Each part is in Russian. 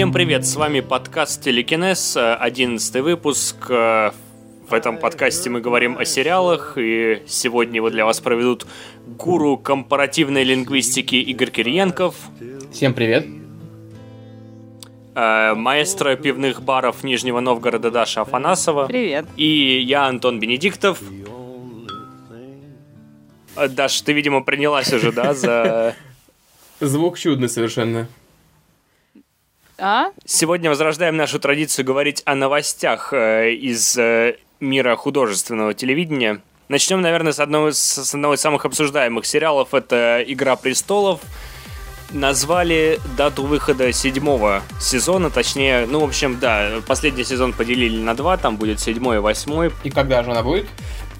Всем привет, с вами подкаст Телекинез, 11 выпуск. В этом подкасте мы говорим о сериалах, и сегодня его для вас проведут гуру компаративной лингвистики Игорь Кириенков. Всем привет. Э, маэстро пивных баров Нижнего Новгорода Даша Афанасова. Привет. И я, Антон Бенедиктов. Э, Даш, ты, видимо, принялась уже, да, за... Звук чудный совершенно. А? Сегодня возрождаем нашу традицию говорить о новостях э, из э, мира художественного телевидения. Начнем, наверное, с одного, с одного из самых обсуждаемых сериалов. Это «Игра престолов». Назвали дату выхода седьмого сезона, точнее, ну, в общем, да, последний сезон поделили на два, там будет седьмой и восьмой. И когда же она будет?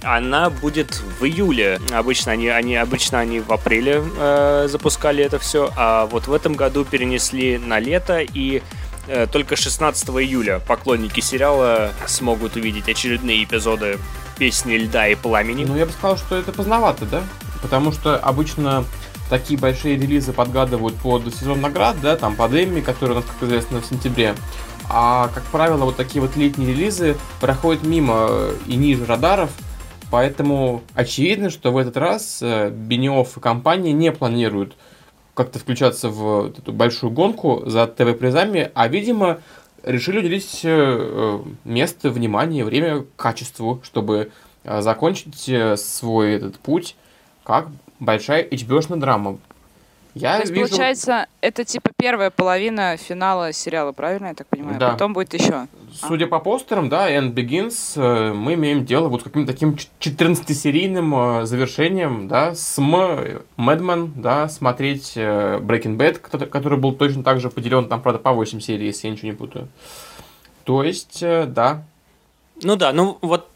Она будет в июле. Обычно они, они, обычно они в апреле э, запускали это все, а вот в этом году перенесли на лето и э, только 16 июля поклонники сериала смогут увидеть очередные эпизоды песни льда и пламени. Ну, я бы сказал, что это поздновато, да? Потому что обычно такие большие релизы подгадывают под сезон наград, да, там под Эмми, который у нас, как известно, в сентябре. А, как правило, вот такие вот летние релизы проходят мимо и ниже радаров, Поэтому очевидно, что в этот раз э, Бенioff и компания не планируют как-то включаться в эту большую гонку за ТВ-призами, а, видимо, решили уделить э, место, внимание, время качеству, чтобы э, закончить свой этот путь как большая HBO-шная драма. Я То есть, вижу... получается, это типа первая половина финала сериала, правильно я так понимаю? Да. Потом будет еще. Судя а. по постерам, да, End Begins, э, мы имеем дело вот с каким-то таким 14-серийным э, завершением, да, с Madman, да, смотреть э, Breaking Bad, который был точно так же поделен, там, правда, по 8 серий, если я ничего не путаю. То есть, да. Ну да, ну вот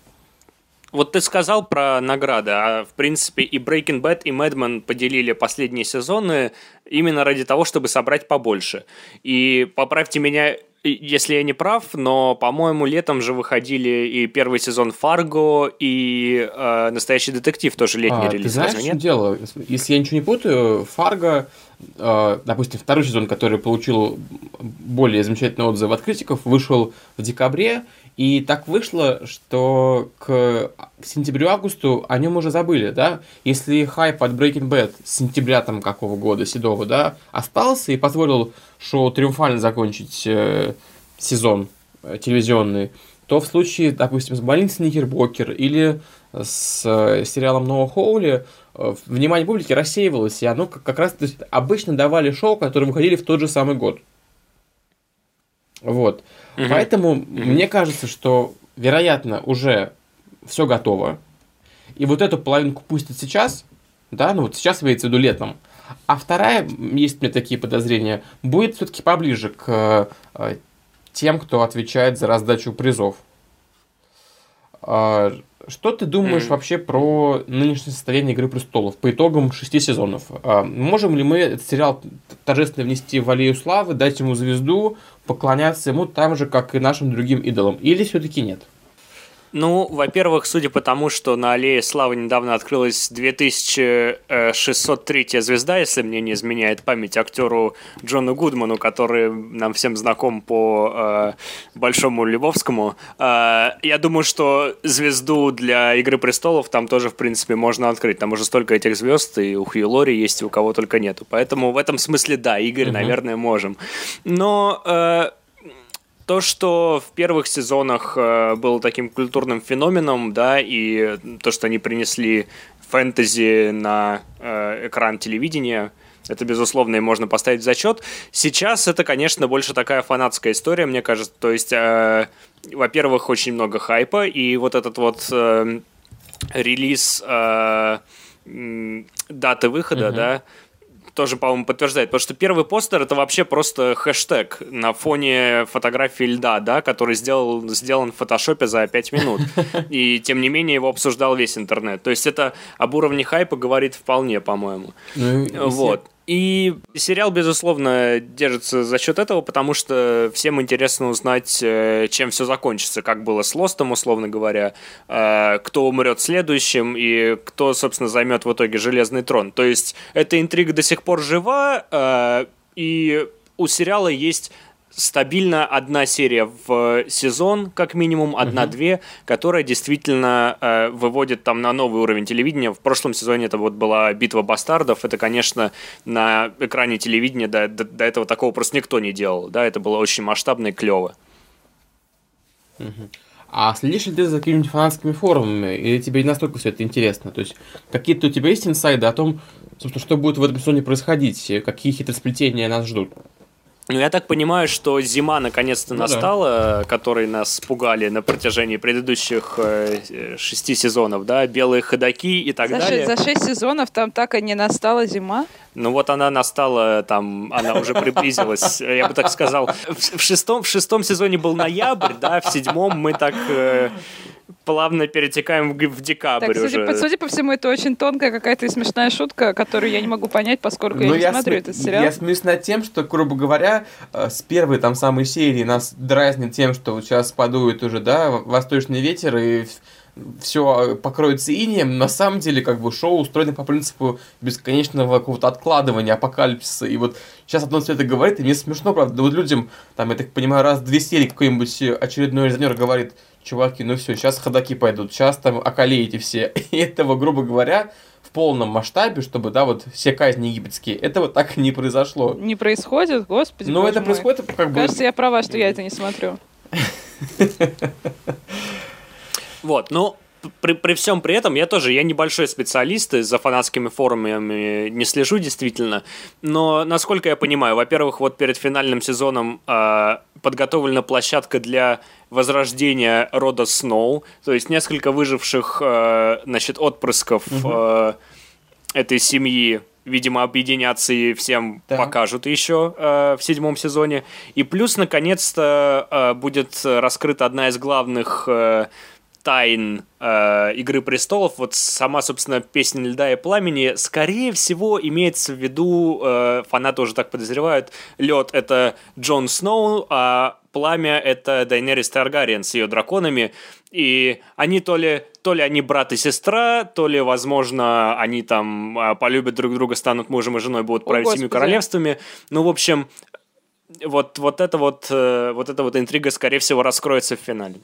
вот ты сказал про награды, а в принципе и Breaking Bad, и Mad Men поделили последние сезоны именно ради того, чтобы собрать побольше. И поправьте меня, если я не прав, но, по-моему, летом же выходили и первый сезон Фарго, и э, Настоящий детектив тоже летний а, релиз. Ты знаешь, что дело? Если я ничего не путаю, Фарго, э, допустим, второй сезон, который получил более замечательный отзыв от критиков, вышел в декабре, и так вышло, что к сентябрю-августу о нем уже забыли, да? Если хайп от Breaking Bad с сентября там какого года, седого, да, остался и позволил шоу триумфально закончить э, сезон э, телевизионный, то в случае, допустим, с больницей Никербокер или с э, сериалом Ноа Хоули э, внимание публики рассеивалось, и оно как, как раз то есть, обычно давали шоу, которые выходили в тот же самый год. Вот. Угу. Поэтому угу. мне кажется, что, вероятно, уже все готово. И вот эту половинку пустят сейчас, да, ну вот сейчас имеется в виду летом. А вторая, есть меня такие подозрения, будет все-таки поближе к э, тем, кто отвечает за раздачу призов. Э, что ты думаешь mm. вообще про нынешнее состояние Игры престолов по итогам шести сезонов? Э, можем ли мы этот сериал торжественно внести в аллею славы, дать ему звезду, поклоняться ему там же, как и нашим другим идолам? Или все-таки нет? Ну, во-первых, судя по тому, что на Аллее Славы недавно открылась 2603 звезда, если мне не изменяет память, актеру Джону Гудману, который нам всем знаком по э, Большому Львовскому, э, я думаю, что звезду для Игры Престолов там тоже, в принципе, можно открыть. Там уже столько этих звезд, и у Хью Лори есть, и у кого только нету. Поэтому в этом смысле, да, Игорь, угу. наверное, можем. Но... Э, то, что в первых сезонах э, было таким культурным феноменом, да, и то, что они принесли фэнтези на э, экран телевидения, это, безусловно, и можно поставить в зачет. Сейчас это, конечно, больше такая фанатская история, мне кажется. То есть, э, во-первых, очень много хайпа, и вот этот вот э, релиз э, даты выхода, uh-huh. да, тоже, по-моему, подтверждает, потому что первый постер это вообще просто хэштег на фоне фотографии льда, да, который сделал, сделан в фотошопе за 5 минут. И, тем не менее, его обсуждал весь интернет. То есть это об уровне хайпа говорит вполне, по-моему. Ну, вот. И сериал, безусловно, держится за счет этого, потому что всем интересно узнать, э, чем все закончится, как было с Лостом, условно говоря, э, кто умрет следующим и кто, собственно, займет в итоге Железный трон. То есть эта интрига до сих пор жива, э, и у сериала есть стабильно одна серия в сезон, как минимум, одна-две, которая действительно э, выводит там на новый уровень телевидения. В прошлом сезоне это вот была «Битва бастардов». Это, конечно, на экране телевидения до, до, до этого такого просто никто не делал. Да, это было очень масштабно и клево. А следишь ли ты за какими-нибудь фанатскими форумами, или тебе не настолько все это интересно? То есть какие-то у тебя есть инсайды о том, собственно, что будет в этом сезоне происходить, какие хитросплетения нас ждут? Ну, я так понимаю, что зима наконец-то ну, настала, да. которой нас пугали на протяжении предыдущих э, шести сезонов, да, белые ходаки и так за далее. за шесть сезонов там так и не настала зима? Ну вот она настала, там, она уже приблизилась, я бы так сказал. В, в, шестом, в шестом сезоне был ноябрь, да, в седьмом мы так... Э, плавно перетекаем в, в декабрь так, уже. Судя, судя по всему, это очень тонкая какая-то смешная шутка, которую я не могу понять, поскольку Но я не я смотрю см... этот сериал. Я смеюсь над тем, что, грубо говоря, э, с первой там самой серии нас дразнит тем, что сейчас подует уже, да, восточный ветер и все покроется инеем, на самом деле, как бы, шоу устроено по принципу бесконечного какого-то откладывания, апокалипсиса. И вот сейчас одно все это говорит, и мне смешно, правда. Вот людям, там, я так понимаю, раз в две серии какой-нибудь очередной резонер говорит, чуваки, ну все, сейчас ходаки пойдут, сейчас там околеете все. И этого, грубо говоря, в полном масштабе, чтобы, да, вот все казни египетские, этого так не произошло. Не происходит? Господи, Ну, это мой. происходит как бы... Кажется, я права, что я это не смотрю. Вот, ну, при, при всем при этом я тоже, я небольшой специалист, за фанатскими форумами не слежу действительно, но насколько я понимаю, во-первых, вот перед финальным сезоном э, подготовлена площадка для возрождения рода Сноу, то есть несколько выживших, э, значит, отпрысков э, этой семьи видимо, объединятся и всем да. покажут еще э, в седьмом сезоне. И плюс, наконец-то, э, будет раскрыта одна из главных э, тайн э, Игры престолов, вот сама, собственно, песня льда и пламени, скорее всего, имеется в виду, э, фанаты уже так подозревают, лед это Джон Сноу, а пламя это Дайнерис Таргариен с ее драконами, и они то ли, то ли они брат и сестра, то ли, возможно, они там э, полюбят друг друга, станут мужем и женой, будут править семью королевствами. Ну, в общем, вот, вот, это вот, э, вот эта вот интрига, скорее всего, раскроется в финале.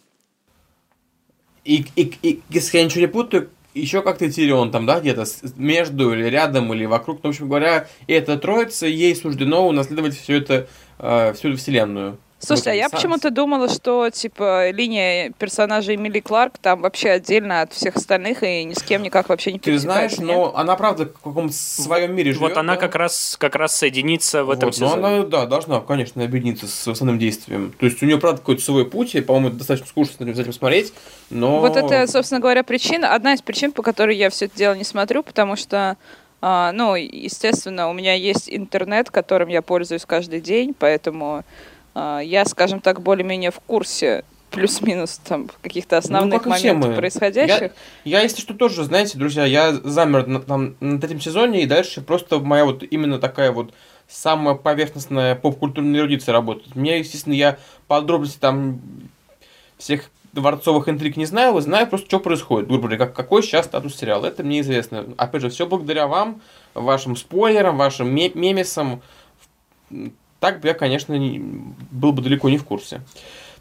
И, и, и если я ничего не путаю, еще как-то Тирион там, да, где-то между или рядом или вокруг. Ну, в общем говоря, эта троица, ей суждено унаследовать все это, э, всю вселенную. Слушай, а я почему-то думала, что, типа, линия персонажа Эмили Кларк там вообще отдельно от всех остальных и ни с кем никак вообще не Ты знаешь, нет? но она, правда, в каком-то своем мире живет. Вот она да? как, раз, как раз соединится в вот, этом сезоне. Ну, она, да, должна, конечно, объединиться с основным действием. То есть у нее, правда, какой-то свой путь, и, по-моему, достаточно скучно за этим смотреть, но... Вот это, собственно говоря, причина, одна из причин, по которой я все это дело не смотрю, потому что а, ну, естественно, у меня есть интернет, которым я пользуюсь каждый день, поэтому я, скажем так, более-менее в курсе плюс-минус там каких-то ну, основных ну, моментов происходящих. Я, я, если что, тоже, знаете, друзья, я замер на, там, над этим сезоне, и дальше просто моя вот именно такая вот самая поверхностная поп-культурная эрудиция работает. Мне, естественно, я подробности там всех дворцовых интриг не знаю, вы знаю просто, что происходит, грубо говоря, как, какой сейчас статус сериала. Это мне известно. Опять же, все благодаря вам, вашим спойлерам, вашим мемесам так бы я, конечно, не, был бы далеко не в курсе.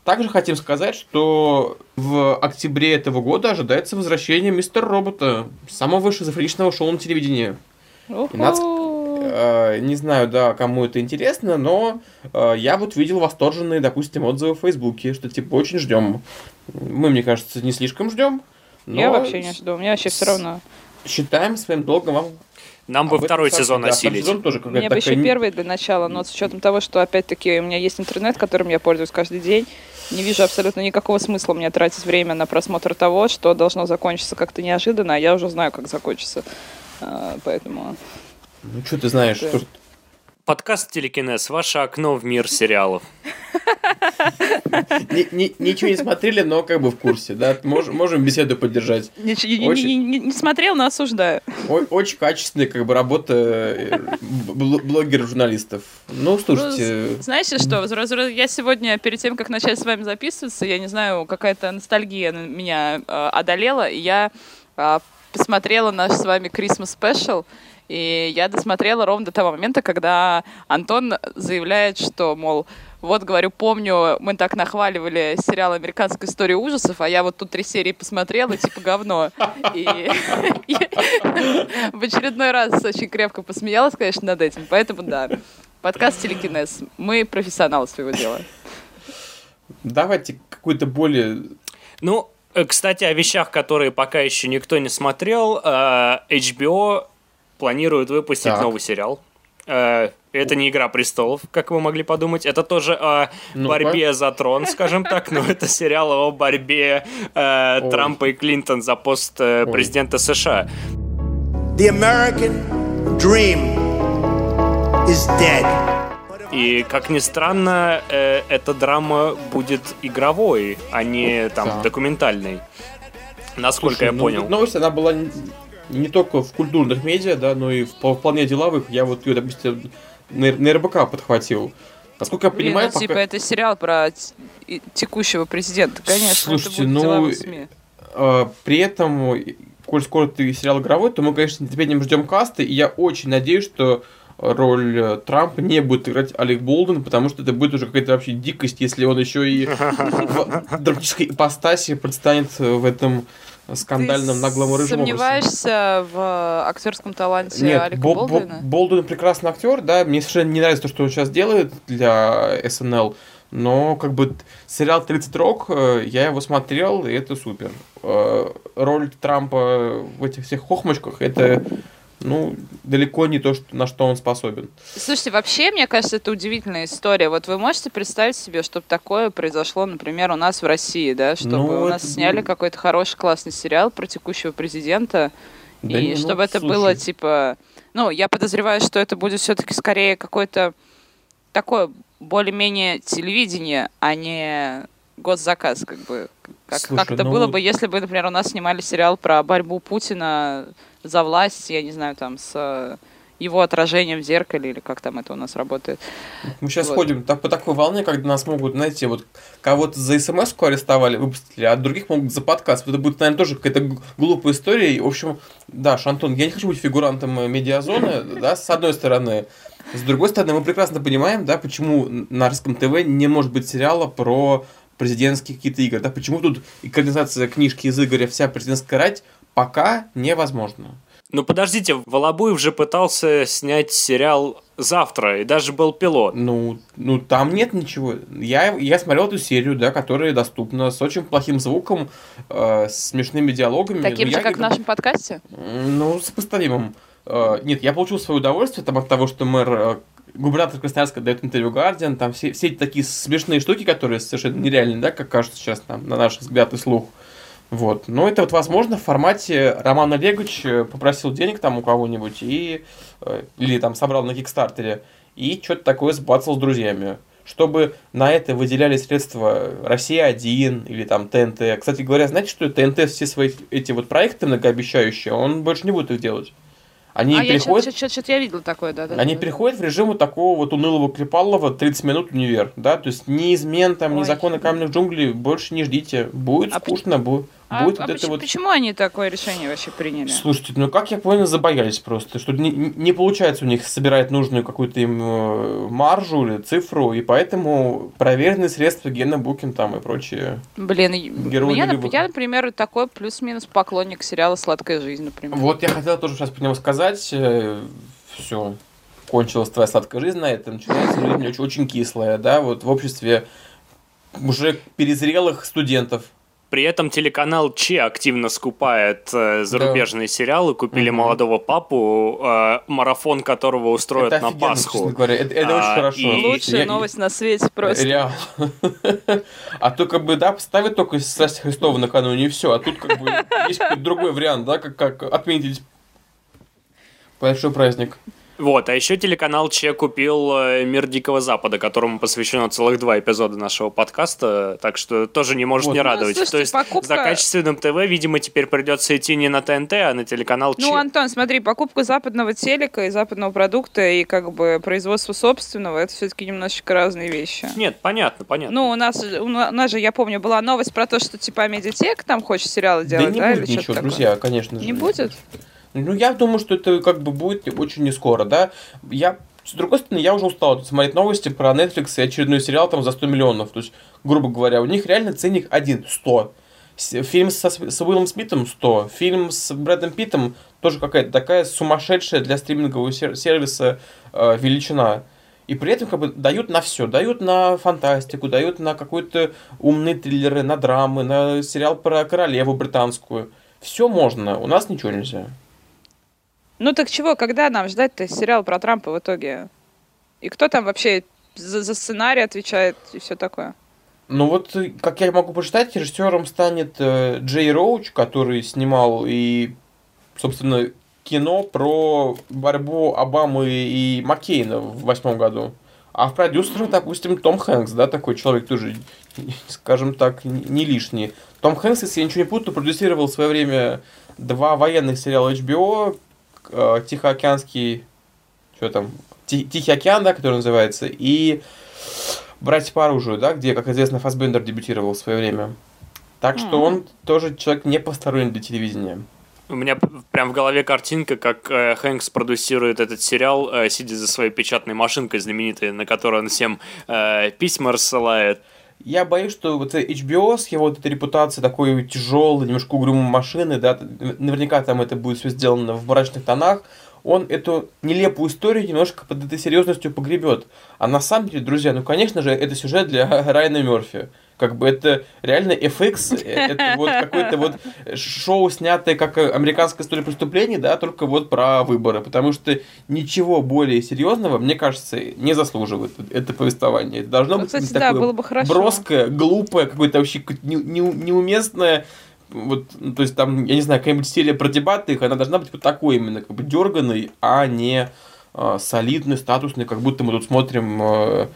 Также хотим сказать, что в октябре этого года ожидается возвращение Мистер Робота, самого шизофреничного шоу на телевидении. Нас, э, не знаю, да, кому это интересно, но э, я вот видел восторженные, допустим, отзывы в Фейсбуке, что типа очень ждем. Мы, мне кажется, не слишком ждем. Я вообще не жду, мне вообще все равно. Считаем своим долгом вам нам бы второй сезон да, осилить. Сезон тоже Мне бы еще первый для начала, но с учетом того, что опять-таки у меня есть интернет, которым я пользуюсь каждый день, не вижу абсолютно никакого смысла мне тратить время на просмотр того, что должно закончиться как-то неожиданно, а я уже знаю, как закончится. А, поэтому... Ну, что ты знаешь? Да. Подкаст «Телекинез» – ваше окно в мир сериалов. Ничего не смотрели, но как бы в курсе, да? Можем беседу поддержать. Не смотрел, но осуждаю. Очень качественная как бы работа э, блогеров-журналистов. Ну, слушайте... Ну, знаете что, я сегодня, перед тем, как начать с вами записываться, я не знаю, какая-то ностальгия меня э, одолела, и я э, посмотрела наш с вами Christmas Special, и я досмотрела ровно до того момента, когда Антон заявляет, что, мол, вот, говорю, помню, мы так нахваливали сериал «Американская история ужасов», а я вот тут три серии посмотрела, типа говно. И в очередной раз очень крепко посмеялась, конечно, над этим. Поэтому, да, подкаст «Телекинез». Мы профессионалы своего дела. Давайте какой-то более... Ну, э, кстати, о вещах, которые пока еще никто не смотрел. Э, HBO планирует выпустить так. новый сериал. Э, это не «Игра престолов», как вы могли подумать. Это тоже о ну борьбе за трон, скажем так. Но это сериал о борьбе э, Трампа и Клинтон за пост э, президента США. The American dream is dead. И, как ни странно, э, эта драма будет игровой, а не там да. документальной. Насколько Слушай, я ну, понял. Новость, она была не только в культурных медиа, да, но и в вполне деловых. Я вот ее, допустим, на, на РБК подхватил. Насколько я Блин, понимаю, ну, типа, пока... это сериал про текущего президента, конечно. Слушайте, ну, э, при этом, коль скоро ты сериал игровой, то мы, конечно, с нетерпением ждем касты, и я очень надеюсь, что роль э, Трампа не будет играть Алек Болден, потому что это будет уже какая-то вообще дикость, если он еще и в драматической ипостаси предстанет в этом скандальном Ты наглом рыжем сомневаешься в э, актерском таланте Нет, Алика Бо- Болдуина? Болдуин прекрасный актер, да, мне совершенно не нравится то, что он сейчас делает для СНЛ, но как бы сериал «30 рок», э, я его смотрел, и это супер. Роль Трампа в этих всех хохмочках, это ну, далеко не то, что, на что он способен. Слушайте, вообще, мне кажется, это удивительная история. Вот вы можете представить себе, чтобы такое произошло, например, у нас в России, да, чтобы ну, у нас это... сняли какой-то хороший, классный сериал про текущего президента, да и не, ну, чтобы это слушай. было, типа... Ну, я подозреваю, что это будет все-таки скорее какое-то такое более-менее телевидение, а не госзаказ, как бы. Как, Слушай, как это ну... было бы, если бы, например, у нас снимали сериал про борьбу Путина за власть, я не знаю, там, с э, его отражением в зеркале, или как там это у нас работает. Мы сейчас вот. ходим так, по такой волне, когда нас могут, знаете, вот кого-то за смс арестовали, выпустили, а других могут за подкаст. Это будет, наверное, тоже какая-то глупая история. В общем, да, Шантон, я не хочу быть фигурантом э, медиазоны, да, с одной стороны. С другой стороны, мы прекрасно понимаем, да, почему на русском ТВ не может быть сериала про президентские какие-то игры. Да, почему тут экранизация книжки из Игоря «Вся президентская рать» пока невозможно. Ну подождите, Волобуев же пытался снять сериал завтра, и даже был пилот. Ну, ну там нет ничего. Я, я смотрел эту серию, да, которая доступна с очень плохим звуком, э, с смешными диалогами. Таким ну, же, я, как в нашем подкасте? Ну, сопоставимым. Э, нет, я получил свое удовольствие там, от того, что мэр э, губернатор Красноярска дает интервью Гардиан, там все, все эти такие смешные штуки, которые совершенно нереальные, да, как кажется сейчас там, на наш взгляд и слух. Вот. Но это вот возможно в формате Роман Олегович попросил денег там у кого-нибудь и э, или там собрал на Кикстартере и что-то такое сбацал с друзьями. Чтобы на это выделяли средства Россия-1 или там ТНТ. Кстати говоря, знаете, что ТНТ все свои эти вот проекты многообещающие, он больше не будет их делать. Они а переходят... я что-то, я видел такое, да. да они да. переходят в режим вот такого вот унылого Крепалова 30 минут универ, да, то есть ни измен, там, Ой. ни закона каменных джунглей больше не ждите. Будет а скучно, будет. А, будет а вот почему, вот... почему они такое решение вообще приняли? Слушайте, ну как я понял, забоялись просто, что не, не получается у них собирать нужную какую-то им э, маржу или цифру, и поэтому проверенные средства Гена Букин там и прочие Блин, герои я, я, например, такой плюс-минус поклонник сериала «Сладкая жизнь», например. Вот я хотел тоже сейчас по нему сказать, э, все, кончилась твоя сладкая жизнь на этом, начинается жизнь очень, очень кислая, да, вот в обществе уже перезрелых студентов, при этом телеканал Че активно скупает э, зарубежные да. сериалы. Купили угу. молодого папу, э, марафон которого устроят это на Пасху. Говоря. Это, это а, очень хорошо. И... Лучшая я, новость на свете просто. Реально. А то как бы, да, поставить только Страсть Христова накануне и все. А тут как бы есть другой вариант, да, как, как отметить большой праздник. Вот, а еще телеканал Че купил э, «Мир Дикого Запада», которому посвящено целых два эпизода нашего подкаста, так что тоже не может вот. не радовать. Ну, слушайте, То есть покупка... за качественным ТВ, видимо, теперь придется идти не на ТНТ, а на телеканал Че. Ну, Антон, смотри, покупка западного телека и западного продукта и как бы производство собственного, это все-таки немножечко разные вещи. Нет, понятно, понятно. Ну, у нас, у нас же, я помню, была новость про то, что типа Медиатек там хочет сериалы делать, да? не да? будет ничего, друзья, конечно же. Не будет? Ну, я думаю, что это как бы будет очень не скоро, да. Я С другой стороны, я уже устал смотреть новости про Netflix и очередной сериал там за 100 миллионов. То есть, грубо говоря, у них реально ценник один, 100. Фильм со, с Уиллом Смитом 100. Фильм с Брэдом Питтом тоже какая-то такая сумасшедшая для стримингового сервиса э, величина. И при этом как бы дают на все. Дают на фантастику, дают на какой-то умные триллеры, на драмы, на сериал про королеву британскую. Все можно, у нас ничего нельзя. Ну так чего, когда нам ждать-то сериал про Трампа в итоге? И кто там вообще за, за сценарий отвечает и все такое? Ну вот, как я могу почитать, режиссером станет э, Джей Роуч, который снимал и, собственно, кино про борьбу Обамы и Маккейна в восьмом году. А в продюсерах, допустим, Том Хэнкс, да, такой человек тоже, скажем так, не лишний. Том Хэнкс, если я ничего не путаю, продюсировал в свое время два военных сериала HBO, э, Тихоокеанский, что там, Тихий океан, да, который называется, и Братья по оружию, да, где, как известно, Фасбендер дебютировал в свое время. Так что mm-hmm. он тоже человек не посторонний для телевидения. У меня прям в голове картинка, как э, Хэнкс продюсирует этот сериал, э, сидя за своей печатной машинкой знаменитой, на которой он всем э, письма рассылает. Я боюсь, что вот HBO с его вот этой репутацией такой тяжелой, немножко угрюмой машины, да, наверняка там это будет все сделано в мрачных тонах, он эту нелепую историю немножко под этой серьезностью погребет. А на самом деле, друзья, ну, конечно же, это сюжет для Райана Мерфи. Как бы это реально FX, э, это вот какое-то вот шоу, снятое как американская история преступлений, да, только вот про выборы. Потому что ничего более серьезного, мне кажется, не заслуживает это повествование. Это должно быть кстати, такое да, было бы хорошо. броское, глупое, какое-то вообще неуместное, вот, ну, то есть там, я не знаю, какая-нибудь серия про дебаты, их, она должна быть вот такой именно, как бы дерганой, а не э, солидной, статусной, как будто мы тут смотрим, э,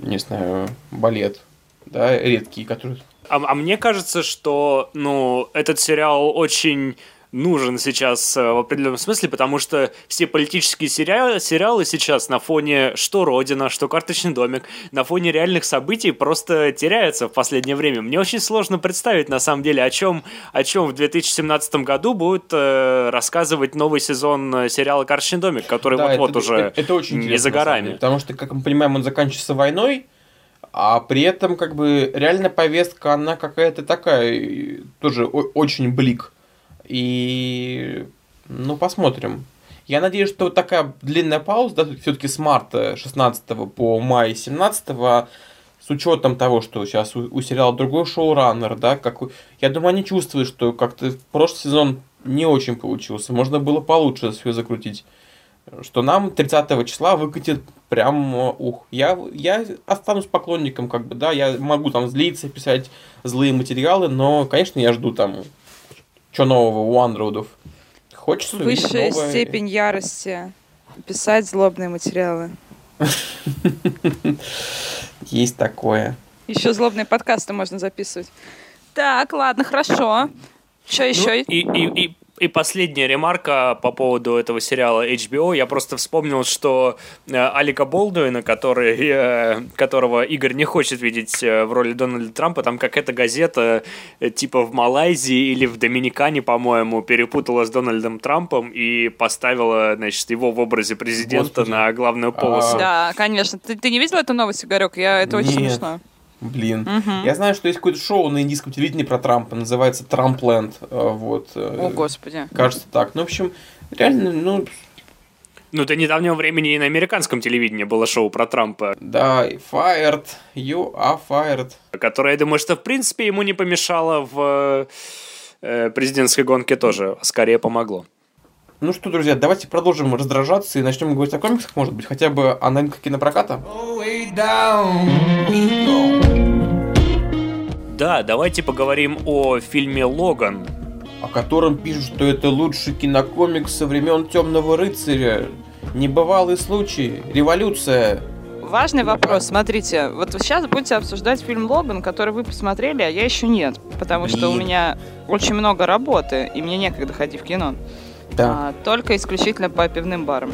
не знаю, балет, да, редкий, который... А, а мне кажется, что, ну, этот сериал очень нужен сейчас э, в определенном смысле, потому что все политические сериалы, сериалы сейчас на фоне что Родина, что Карточный домик, на фоне реальных событий просто теряются в последнее время. Мне очень сложно представить, на самом деле, о чем, о чем в 2017 году будет э, рассказывать новый сезон э, сериала Карточный домик, который да, вот-вот уже это, это очень не за горами. Потому что, как мы понимаем, он заканчивается войной, а при этом, как бы, реальная повестка, она какая-то такая, тоже очень блик и, ну, посмотрим. Я надеюсь, что такая длинная пауза, да, все-таки с марта 16 по май 17 с учетом того, что сейчас у, у сериала другой шоураннер, да, как я думаю, они чувствуют, что как-то прошлый сезон не очень получился, можно было получше все закрутить. Что нам 30 числа выкатит прям, ух, я, я останусь поклонником, как бы, да, я могу там злиться, писать злые материалы, но, конечно, я жду там что нового у Андроудов? Хочется Высшая новое... степень ярости. Писать злобные материалы. Есть такое. Еще злобные подкасты можно записывать. Так, ладно, хорошо. Что еще? Ну, и, и, и и последняя ремарка по поводу этого сериала HBO. Я просто вспомнил, что э, Алика Болдуина, который, э, которого Игорь не хочет видеть э, в роли Дональда Трампа, там какая-то газета типа в Малайзии или в Доминикане, по-моему, перепутала с Дональдом Трампом и поставила, значит, его в образе президента Господи. на главную полосу. А... Да, конечно. Ты, ты не видел эту новость, Игорек? Я, это Нет. очень смешно. Блин. Угу. Я знаю, что есть какое-то шоу на индийском телевидении про Трампа, называется Трампленд. Э, вот. Э, О, Господи. Кажется так. Ну, в общем, реально, ну... Ну, до недавнего времени и на американском телевидении было шоу про Трампа. Да, fired, you are fired. Которое, я думаю, что, в принципе, ему не помешало в э, президентской гонке тоже, а скорее помогло. Ну что, друзья, давайте продолжим раздражаться и начнем говорить о комиксах, может быть, хотя бы о новинках кинопроката. Да, давайте поговорим о фильме «Логан». О котором пишут, что это лучший кинокомикс со времен Темного рыцаря. Небывалый случай, революция. Важный вопрос, смотрите, вот вы сейчас будете обсуждать фильм «Логан», который вы посмотрели, а я еще нет, потому что у меня очень много работы, и мне некогда ходить в кино. Да. А, только исключительно по пивным барам.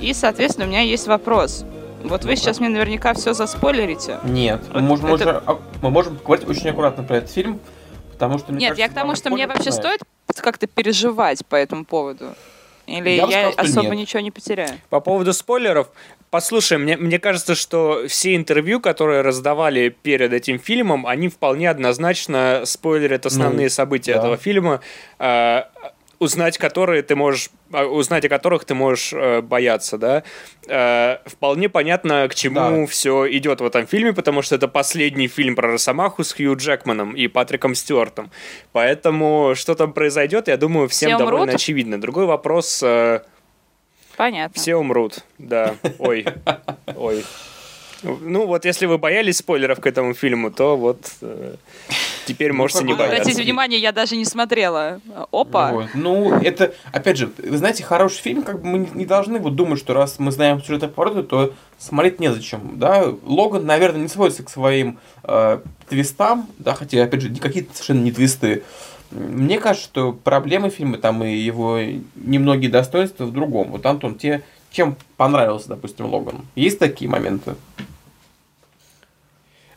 И, соответственно, у меня есть вопрос. Вот вы сейчас мне наверняка все заспойлерите. Нет, вот мы, можем это... уже, а, мы можем говорить очень аккуратно про этот фильм, потому что... Мне Нет, кажется, я к тому, что мне вообще знает. стоит как-то переживать по этому поводу. Или я, я сказал, особо нет. ничего не потеряю? По поводу спойлеров, послушай, мне, мне кажется, что все интервью, которые раздавали перед этим фильмом, они вполне однозначно спойлерят основные ну, события да. этого фильма. Узнать которые ты можешь а, узнать о которых ты можешь э, бояться, да. Э, вполне понятно, к чему да. все идет в этом фильме, потому что это последний фильм про Росомаху с Хью Джекманом и Патриком Стюартом. Поэтому что там произойдет, я думаю, всем все довольно очевидно. Другой вопрос. Э, Понятно. Все умрут, да. Ой, ой. Ну, вот если вы боялись спойлеров к этому фильму, то вот э, теперь ну, можете не бояться. Обратите внимание, я даже не смотрела. Опа! Вот. Ну, это, опять же, вы знаете, хороший фильм, как бы мы не должны вот думать, что раз мы знаем сюжет повороты, то смотреть незачем, да. Логан, наверное, не сводится к своим э, твистам, да, хотя, опять же, какие-то совершенно не твисты. Мне кажется, что проблемы фильма там и его немногие достоинства в другом. Вот, Антон, тебе чем понравился, допустим, Логан? Есть такие моменты?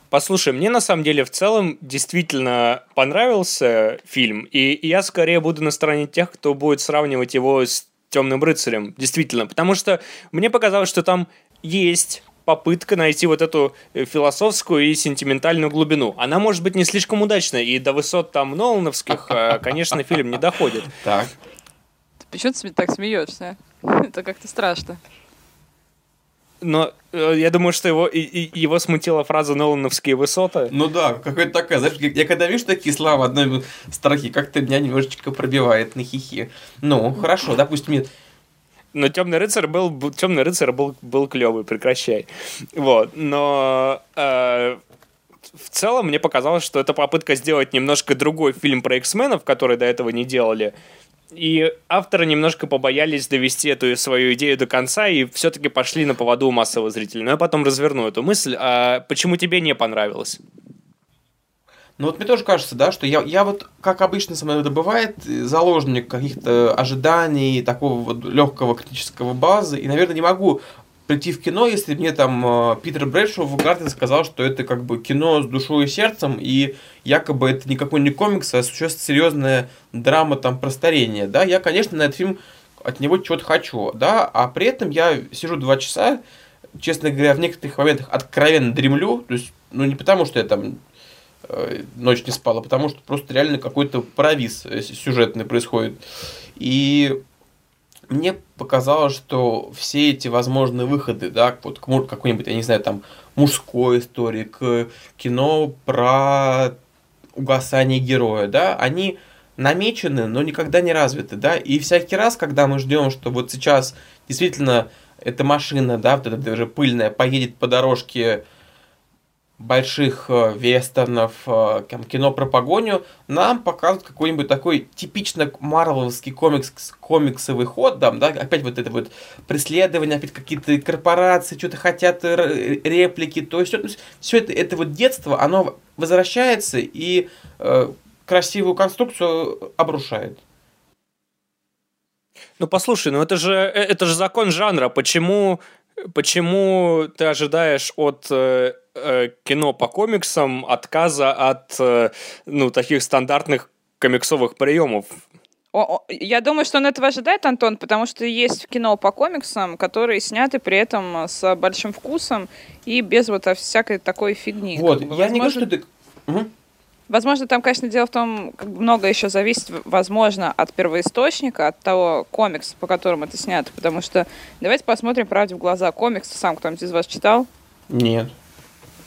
Послушай, мне на самом деле в целом действительно понравился фильм, и я скорее буду на стороне тех, кто будет сравнивать его с Темным рыцарем, действительно, потому что мне показалось, что там есть попытка найти вот эту э, философскую и сентиментальную глубину. Она может быть не слишком удачной, и до высот там Нолановских, э, конечно, фильм не доходит. Так. Почему ты так смеешься? Это как-то страшно. Но э, я думаю, что его, и, и, его смутила фраза «Нолановские высоты». Ну да, какая-то такая, знаешь, я, я когда вижу такие слова в одной строке, как-то меня немножечко пробивает на хихи. Ну, хорошо, допустим, но темный рыцарь был темный рыцарь был был клевый, прекращай. Вот, но э, в целом мне показалось, что это попытка сделать немножко другой фильм про X-менов, который до этого не делали. И авторы немножко побоялись довести эту свою идею до конца и все-таки пошли на поводу у массового зрителя. Но я потом разверну эту мысль. А почему тебе не понравилось? Ну вот мне тоже кажется, да, что я, я вот, как обычно со мной это бывает, заложник каких-то ожиданий, такого вот легкого критического базы, и, наверное, не могу прийти в кино, если мне там э, Питер Брэдшоу в Гарден сказал, что это как бы кино с душой и сердцем, и якобы это никакой не комикс, а сейчас серьезная драма там про старение, да, я, конечно, на этот фильм от него чего-то хочу, да, а при этом я сижу два часа, честно говоря, в некоторых моментах откровенно дремлю, то есть, ну, не потому, что я там э, ночь не спала, потому что просто реально какой-то провис э, сюжетный происходит. И мне показалось, что все эти возможные выходы, да, вот к какой-нибудь, я не знаю, там, мужской истории, к кино про угасание героя, да, они намечены, но никогда не развиты, да, и всякий раз, когда мы ждем, что вот сейчас действительно эта машина, да, вот эта даже пыльная, поедет по дорожке больших э, вестернов, э, кино про погоню, нам показывают какой-нибудь такой типично марвеловский комикс, комиксовый ход, да, да, опять вот это вот преследование, опять какие-то корпорации что-то хотят, реплики, то есть все это, это вот детство, оно возвращается и э, красивую конструкцию обрушает. Ну послушай, ну это же э, это же закон жанра. Почему почему ты ожидаешь от э, э, кино по комиксам отказа от э, ну, таких стандартных комиксовых приемов. О, о, я думаю, что он этого ожидает, Антон, потому что есть кино по комиксам, которые сняты при этом с большим вкусом и без вот всякой такой фигни. Вот, как бы, я возможно... не говорю, что ты... Угу. Возможно, там, конечно, дело в том, как много еще зависит, возможно, от первоисточника, от того комикса, по которому это снято. Потому что давайте посмотрим правде в глаза. Комикс сам кто-нибудь из вас читал? Нет.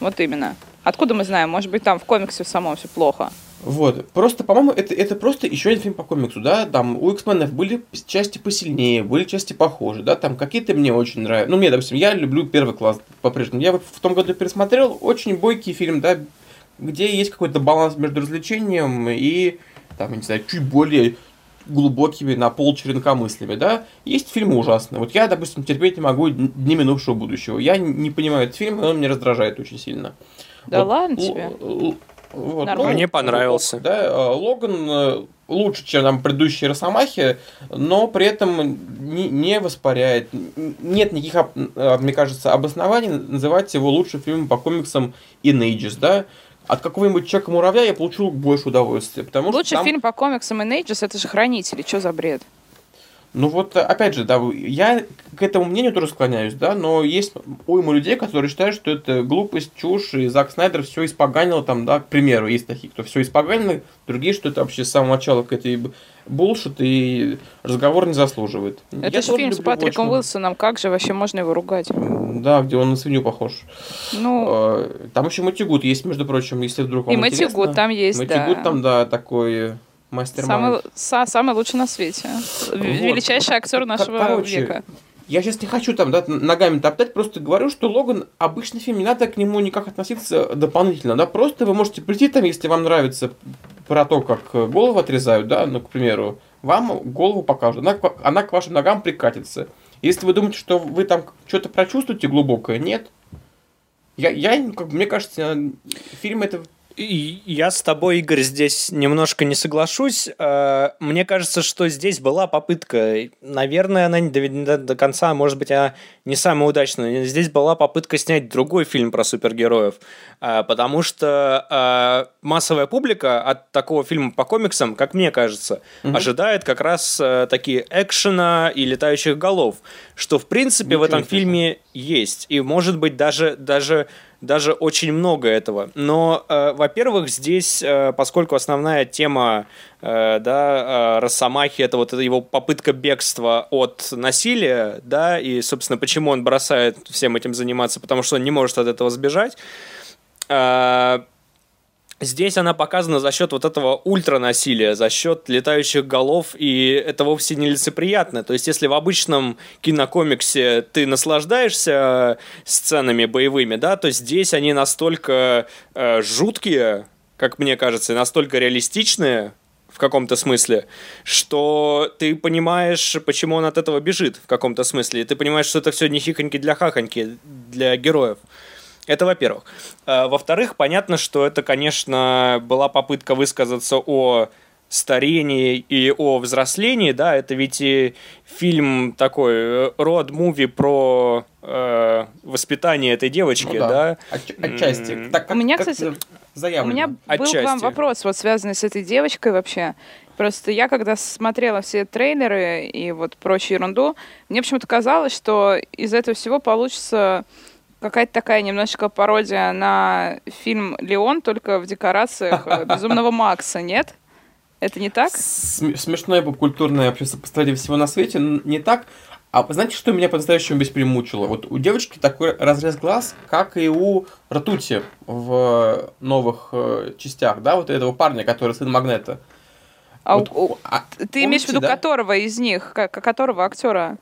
Вот именно. Откуда мы знаем? Может быть, там в комиксе в самом все плохо. Вот. Просто, по-моему, это, это просто еще один фильм по комиксу, да. Там у X-менов были части посильнее, были части похожи, да. Там какие-то мне очень нравятся. Ну, мне, допустим, я люблю первый класс по-прежнему. Я в том году пересмотрел очень бойкий фильм, да, где есть какой-то баланс между развлечением и, там, не знаю, чуть более глубокими на пол черенка мыслями, да, есть фильмы ужасные. Вот я, допустим, терпеть не могу «Дни минувшего будущего». Я не понимаю этот фильм, он меня раздражает очень сильно. Да вот, ладно тебе? Вот, ну, Мне понравился. Да, э, Логан э, лучше, чем там предыдущие Росомахи, но при этом не, не воспаряет. Нет никаких, мне кажется, обоснований называть его лучшим фильмом по комиксам In Ages, да от какого-нибудь Человека-муравья я получил больше удовольствия. Потому Лучший что там... фильм по комиксам и Ages это же Хранители. Что за бред? Ну вот, опять же, да, я к этому мнению тоже склоняюсь, да, но есть уйма людей, которые считают, что это глупость, чушь, и Зак Снайдер все испоганил там, да, к примеру, есть такие, кто все испоганил, другие, что это вообще с самого начала какая-то булшит и разговор не заслуживает. Это же фильм с Патриком Уилсоном, как же вообще можно его ругать? Да, где он на свинью похож. Ну... А, там еще Матигут есть, между прочим, если вдруг вам И Матигут там есть, Матигут да. там, да, такой мастер самый, са, самый лучший на свете. Вот. Величайший актер нашего Короче, века. Я сейчас не хочу там, да, ногами топтать, просто говорю, что Логан обычный фильм, не надо к нему никак относиться дополнительно, да, просто вы можете прийти там, если вам нравится про то, как голову отрезают, да, ну, к примеру, вам голову покажут, она, она к вашим ногам прикатится. Если вы думаете, что вы там что-то прочувствуете глубокое, нет. Я, я как, мне кажется, фильм это я с тобой, Игорь, здесь немножко не соглашусь. Э, мне кажется, что здесь была попытка, наверное, она не до, до конца, может быть, она не самая удачная. Здесь была попытка снять другой фильм про супергероев, э, потому что э, массовая публика от такого фильма по комиксам, как мне кажется, угу. ожидает как раз такие экшена и летающих голов, что в принципе Ничего в этом фильме есть и может быть даже даже даже очень много этого. Но, э, во-первых, здесь, э, поскольку основная тема э, да, э, Росомахи это вот его попытка бегства от насилия, да, и, собственно, почему он бросает всем этим заниматься, потому что он не может от этого сбежать. Э, Здесь она показана за счет вот этого ультранасилия, за счет летающих голов, и это вовсе не лицеприятно. То есть, если в обычном кинокомиксе ты наслаждаешься сценами боевыми, да, то здесь они настолько э, жуткие, как мне кажется, настолько реалистичные, в каком-то смысле, что ты понимаешь, почему он от этого бежит в каком-то смысле, и ты понимаешь, что это все не хихоньки для хахоньки, для героев. Это во-первых. Э, во-вторых, понятно, что это, конечно, была попытка высказаться о старении и о взрослении, да, это ведь и фильм такой, род-муви про э, воспитание этой девочки, ну, да. да? От, отчасти. Так, как, у меня, кстати, заявлено. у меня был к вам вопрос, вот связанный с этой девочкой вообще. Просто я, когда смотрела все трейлеры и вот прочую ерунду, мне почему-то казалось, что из этого всего получится какая-то такая немножечко пародия на фильм «Леон», только в декорациях э, «Безумного Макса», нет? Это не так? Смешное попкультурное вообще сопоставление всего на свете, не так. А знаете, что меня по-настоящему бесь примучило? Вот у девочки такой разрез глаз, как и у Ртути в новых э, частях, да, вот этого парня, который сын Магнета. А, вот, у, а, ты помните, имеешь в виду да? которого из них, которого актера?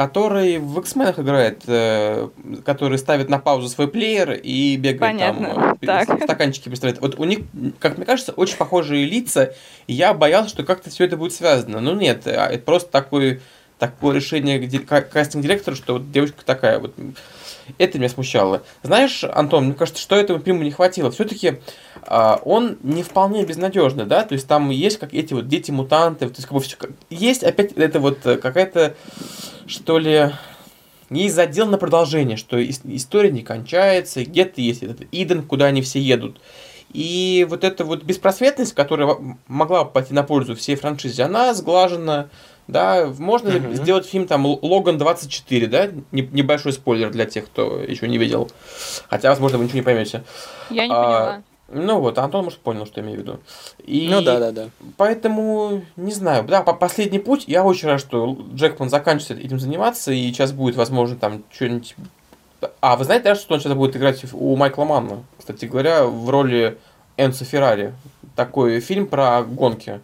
Который в X-Men играет, э, который ставит на паузу свой плеер и бегает Понятно. там, так. стаканчики представляет. Вот у них, как мне кажется, очень похожие лица, и я боялся, что как-то все это будет связано. Но нет, а это просто такое, такое решение кастинг-директора, что вот девочка такая вот. Это меня смущало. Знаешь, Антон, мне кажется, что этому фильму не хватило. Все-таки э, он не вполне безнадежный, да, то есть там есть как эти вот дети-мутанты, то есть как бы все, есть опять это вот какая-то что ли, есть задел на продолжение, что история не кончается, где-то есть этот Иден, куда они все едут. И вот эта вот беспросветность, которая могла пойти на пользу всей франшизе, она сглажена. Да, можно uh-huh. сделать фильм там Логан 24, да? Небольшой спойлер для тех, кто еще не видел. Хотя, возможно, вы ничего не поймете. Я не а, поняла. Ну вот, Антон, может, понял, что я имею в виду. И ну да, да, да. Поэтому, не знаю, да, по последний путь, я очень рад, что Джекман заканчивает этим заниматься, и сейчас будет, возможно, там что-нибудь... А, вы знаете, да, что он сейчас будет играть у Майкла Манна, кстати говоря, в роли Энцо Феррари. Такой фильм про гонки.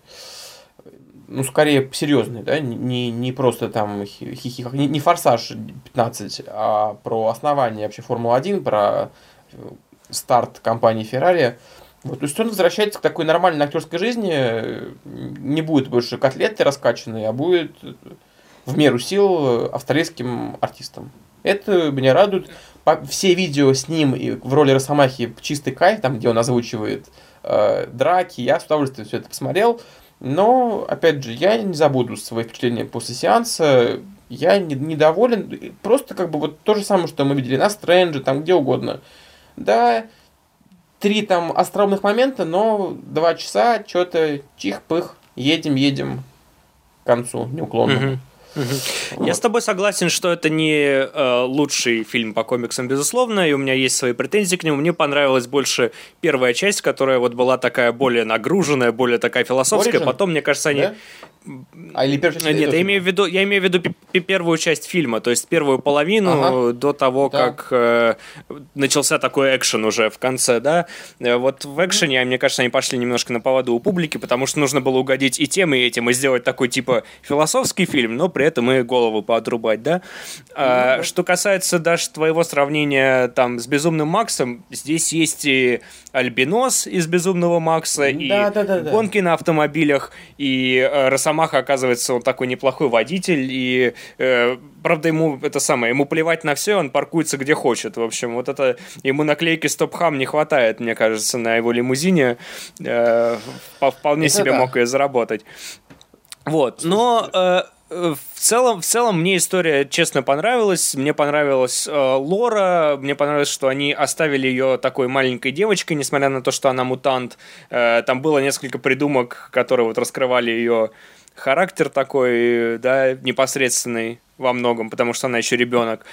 Ну, скорее серьезный, да, не, не просто там хихих, не, не форсаж 15, а про основание вообще Формулы-1, про старт компании Ferrari. Вот, то есть он возвращается к такой нормальной актерской жизни, не будет больше котлеты раскачанные, а будет в меру сил австралийским артистом. Это меня радует. Все видео с ним в роли Росомахи чистый кайф, там, где он озвучивает э, драки, я с удовольствием все это посмотрел. Но, опять же, я не забуду свои впечатления после сеанса. Я недоволен. Просто как бы вот то же самое, что мы видели на Стрэнджи, там где угодно. Да, три там остроумных момента, но два часа, что-то чих-пых, едем, едем к концу неуклонно. Угу. Я с тобой согласен, что это не э, лучший фильм по комиксам, безусловно, и у меня есть свои претензии к нему. Мне понравилась больше первая часть, которая вот была такая более нагруженная, более такая философская. Origin? Потом, мне кажется, они... Да? А или первая часть Нет, этого я имею в виду, я имею в виду первую часть фильма, то есть первую половину Ага. до того, Да. как э, начался такой экшен уже в конце, да. Э, Вот в экшене, мне кажется, они пошли немножко на поводу у публики, потому что нужно было угодить и тем, и этим, и сделать такой типа философский фильм, но при этом и голову поотрубать, да. А, Что касается даже твоего сравнения там с Безумным Максом, здесь есть и Альбинос из Безумного Макса, и Да-да-да-да. гонки на автомобилях, и э, Росомаха, оказывается, он такой неплохой водитель, и, э, правда, ему это самое, ему плевать на все, он паркуется где хочет, в общем, вот это, ему наклейки «Стоп-хам» не хватает, мне кажется, на его лимузине, э, вп- вполне себе да. мог ее заработать. Вот, но э, э, в целом, в целом мне история честно понравилась. Мне понравилась э, Лора. Мне понравилось, что они оставили ее такой маленькой девочкой, несмотря на то, что она мутант. Э, там было несколько придумок, которые вот раскрывали ее характер такой, да, непосредственный во многом, потому что она еще ребенок.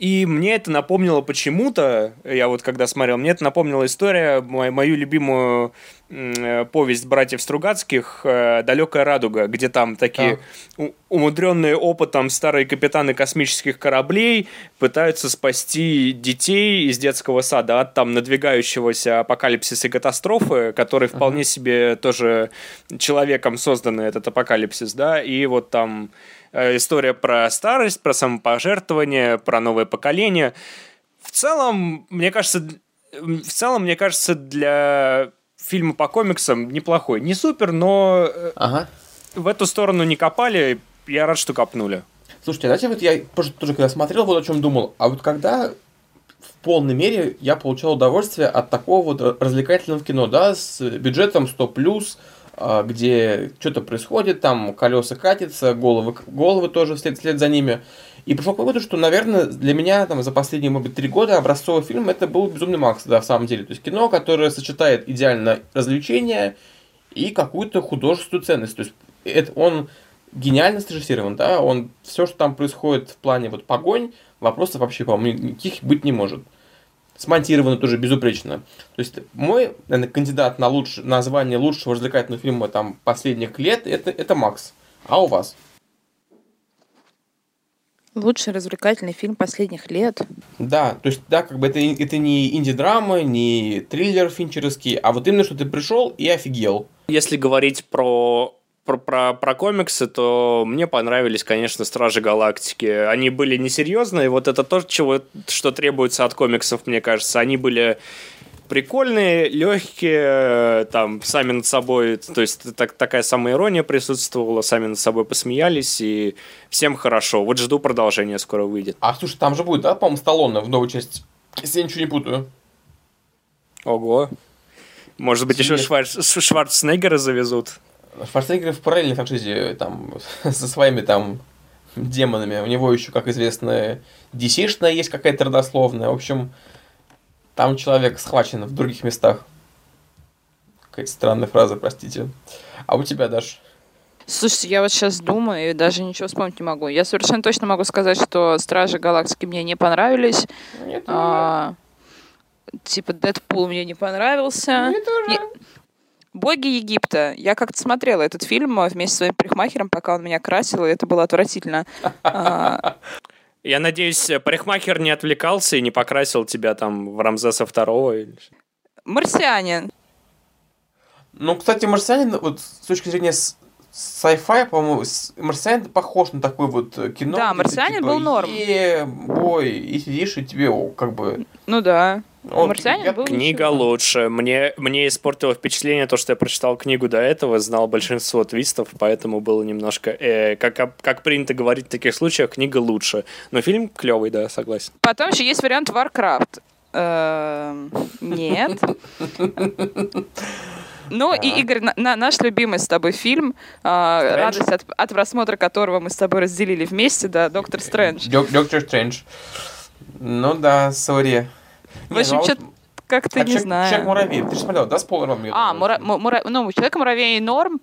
И мне это напомнило почему-то, я вот когда смотрел, мне это напомнила история, мою, мою любимую э, повесть братьев Стругацких «Далекая радуга», где там такие у- умудренные опытом старые капитаны космических кораблей пытаются спасти детей из детского сада от там надвигающегося апокалипсиса и катастрофы, который вполне себе тоже человеком созданный этот апокалипсис, да, и вот там э, история про старость, про самопожертвование, про новое поколение. В целом, мне кажется, в целом, мне кажется, для фильма по комиксам неплохой. Не супер, но э, Ага. в эту сторону не копали. Я рад, что копнули. Слушайте, знаете, вот я тоже когда смотрел, вот о чем думал. А вот когда в полной мере я получал удовольствие от такого вот развлекательного кино, да, с бюджетом 100 плюс, где что-то происходит, там колеса катятся, головы, головы тоже вслед, вслед за ними. И пришел к выводу, что, наверное, для меня там за последние, может быть, три года образцовый фильм это был «Безумный Макс», да, в самом деле. То есть кино, которое сочетает идеально развлечение и какую-то художественную ценность. То есть это, он гениально срежиссирован, да, он все, что там происходит в плане вот погонь, вопросов вообще, по-моему, никаких быть не может. Смонтировано тоже безупречно. То есть мой, наверное, кандидат на, лучше, на звание лучшего развлекательного фильма там последних лет это, это Макс. А у вас? Лучший развлекательный фильм последних лет. Да, то есть, да, как бы это, это не инди-драма, не триллер финчеровский, а вот именно, что ты пришел и офигел. Если говорить про про, про, про комиксы, то мне понравились, конечно, Стражи Галактики. Они были несерьезные, вот это то, чего, что требуется от комиксов, мне кажется. Они были прикольные, легкие, там, сами над собой, то есть так, такая самоирония присутствовала, сами над собой посмеялись, и всем хорошо. Вот жду продолжения, скоро выйдет. А слушай, там же будет, да, по-моему, Сталлоне в новой части, если я ничего не путаю. Ого. Может быть, еще Интересно. Шварц, Шварценеггера завезут? Шварценеггер в параллельной франшизе там со своими там демонами. У него еще, как известно, DC-шная есть какая-то родословная. В общем, там человек схвачен в других местах. Какая-то странная фраза, простите. А у тебя, Даш? Слушайте, я вот сейчас думаю и даже ничего вспомнить не могу. Я совершенно точно могу сказать, что Стражи Галактики мне не понравились. Нет, А, типа Дэдпул мне не понравился. Я- Боги Египта. Я как-то смотрела этот фильм вместе с своим парикмахером, пока он меня красил, и это было отвратительно. А, Я надеюсь, парикмахер не отвлекался и не покрасил тебя там в Рамзеса второго. Марсианин. Ну, кстати, «Марсианин», вот с точки зрения sci-fi, по-моему, «Марсианин» похож на такое вот э, кино. Да, «Марсианин» типа, был норм. «Е, бой, и сидишь, и тебе как бы... Ну да. Он- Марсианин я- был Книга ничего. лучше. Мне, мне испортило впечатление то, что я прочитал книгу до этого, знал большинство твистов, поэтому было немножко... э, как, как принято говорить в таких случаях, книга лучше. Но фильм клевый, да, согласен. Потом еще есть вариант Warcraft. Эм, Нет. Ну и, Игорь, на- на- наш любимый с тобой фильм, а, Стрэндж? радость от, от просмотра которого мы с тобой разделили вместе, да, Доктор Стрэндж. Док- Доктор Стрэндж. Ну да, сори. В общем, ну, а чё-то как-то а не знаю. Человек-муравей, ты же смотрел, да, с Полом? А, ну, Человек-муравей норм,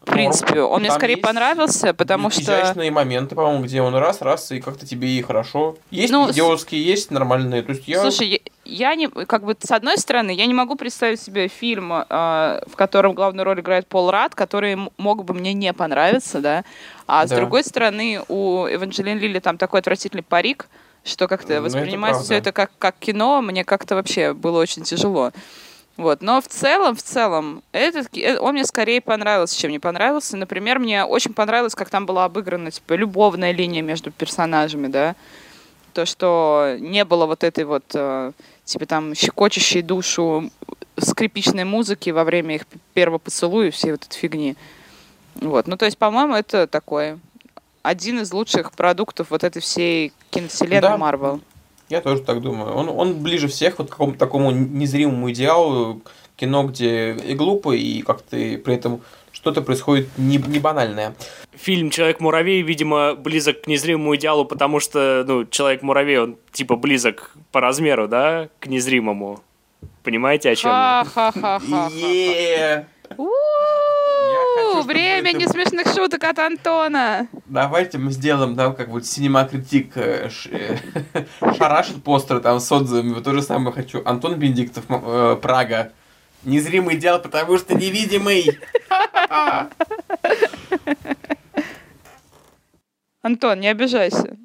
в принципе. Он мне скорее понравился, потому что... Изящные моменты, по-моему, где он раз, раз, и как-то тебе и хорошо. Есть Ну, с- идиотские, есть нормальные. То есть я... Слушай, я, не, как бы, с одной стороны, я не могу представить себе фильм, э, в котором главную роль играет Пол Рад, который мог бы мне не понравиться, да. А с Да. другой стороны, у Эванджелин Лили там такой отвратительный парик, что как-то Ну, это воспринимать все правда. это как, как кино, мне как-то вообще было очень тяжело. Вот. Но в целом, в целом, этот, э, он мне скорее понравился, чем не понравился. Например, мне очень понравилось, как там была обыграна типа, любовная линия между персонажами, да. То, что не было вот этой вот, э, типа там, щекочущей душу скрипичной музыки во время их первого поцелуя и всей вот этой фигни. Вот. Ну, то есть, по-моему, это такой один из лучших продуктов вот этой всей киновселенной Да. Марвел. Я тоже так думаю. Он, он ближе всех вот к какому-то такому незримому идеалу кино, где и глупо, и как-то при этом что-то происходит не, не банальное. Фильм «Человек-муравей», видимо, близок к незримому идеалу, потому что, ну, Человек-муравей, он типа близок по размеру, да, к незримому. Понимаете, о чем я? Ха-ха-ха-ха. Е-е-е! У, хочу, чтобы Время это- несмешных шуток от Антона. Давайте мы сделаем, да, как вот синема-критик э, э, шарашит постеры там с отзывами. Вот то же самое хочу. Антон Бенедиктов, э, Прага. Незримый идеал, потому что невидимый. Антон, не обижайся.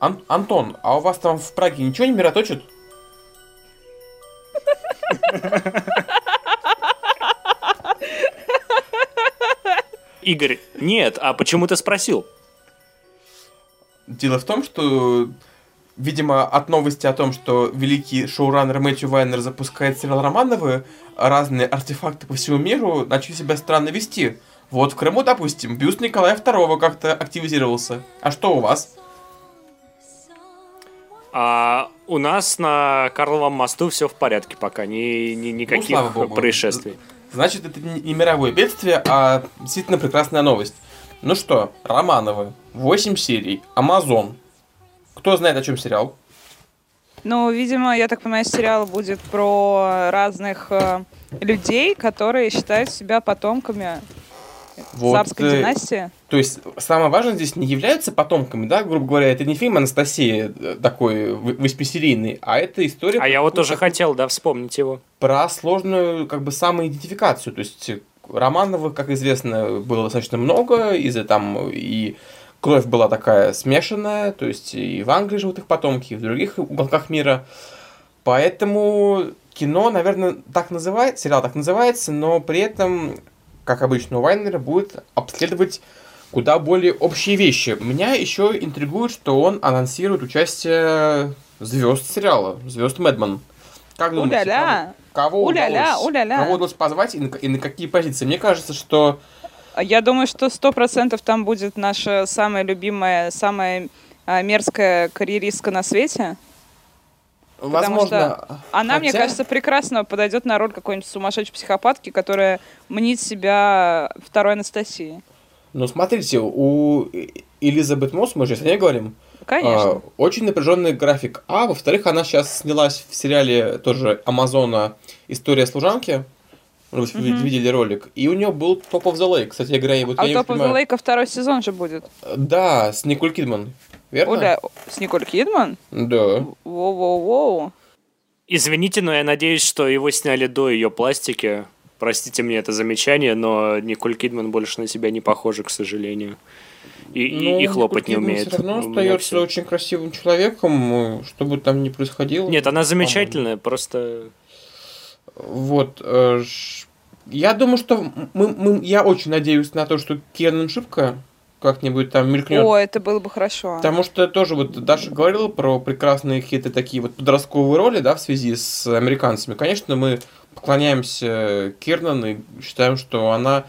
Ан- Антон, а у вас там в Праге ничего не мироточит? Игорь, нет, а почему ты спросил? Дело в том, что, видимо, от новости о том, что великий шоураннер Мэтью Вайнер запускает сериал Романовы, разные артефакты по всему миру начали себя странно вести. Вот в Крыму, допустим, бюст Николая II как-то активизировался. А что у вас? А у нас на Карловом мосту все в порядке пока, ни, ни- никаких Ну, происшествий. Значит, это не не мировое бедствие, а действительно прекрасная новость. Ну что, Романовы, 8 серий, Амазон. Кто знает, о чем сериал? Ну, видимо, я так понимаю, сериал будет про разных э, людей, которые считают себя потомками царской э, династии. То есть, самое важное здесь не являются потомками, да, грубо говоря, это не фильм Анастасия э, такой в- восьмисерийный, а это история А я вот тоже хотел, да, вспомнить его. про сложную как бы самоидентификацию. То есть Романовых, как известно, было достаточно много, из-за там и кровь была такая смешанная, то есть и в Англии живут их потомки, и в других уголках мира. Поэтому кино, наверное, так называется, сериал так называется, но при этом, как обычно у Вайнера, будет обследовать куда более общие вещи. Меня еще интригует, что он анонсирует участие звезд сериала, звезд Мэдман. Как думаете, Уля-ля! кого, кого Уля-ля, удалось, уля-ля. кого удалось позвать и на, и на какие позиции? Мне кажется, что Я думаю, что сто процентов там будет наша самая любимая, самая а, мерзкая карьеристка на свете. Возможно... Она, мне хотя- кажется, прекрасно подойдет на роль какой-нибудь сумасшедшей психопатки, которая мнит себя второй Анастасией. Ну, смотрите, у Элизабет Мосс, мы же о ней говорим, Конечно. а, очень напряженный график. А, во-вторых, она сейчас снялась в сериале тоже Амазона «История служанки». Вы Мгм. видели ролик. И у нее был Top of the Lake. Кстати, играя вот а Топ of the Lake второй сезон же будет. Да, с Николь Кидман. Верно? Оля, с Николь Кидман? Да. Воу-воу-воу. Извините, но я надеюсь, что его сняли до ее пластики. Простите мне это замечание, но Николь Кидман больше на себя не похожа, к сожалению. И, и- Ну, и хлопать не Николь умеет. все равно остается очень красивым человеком, э, что бы там ни происходило. Нет, она по-моему. замечательная, просто... Вот. э, ш- Я думаю, что мы, мы- я очень надеюсь на то, что Кернан Шипка как-нибудь там мелькнет. О, это было бы хорошо. Потому что тоже вот Даша говорила про прекрасные какие-то такие вот подростковые роли, да, в связи с американцами. Конечно, мы поклоняемся Кернан и считаем, что она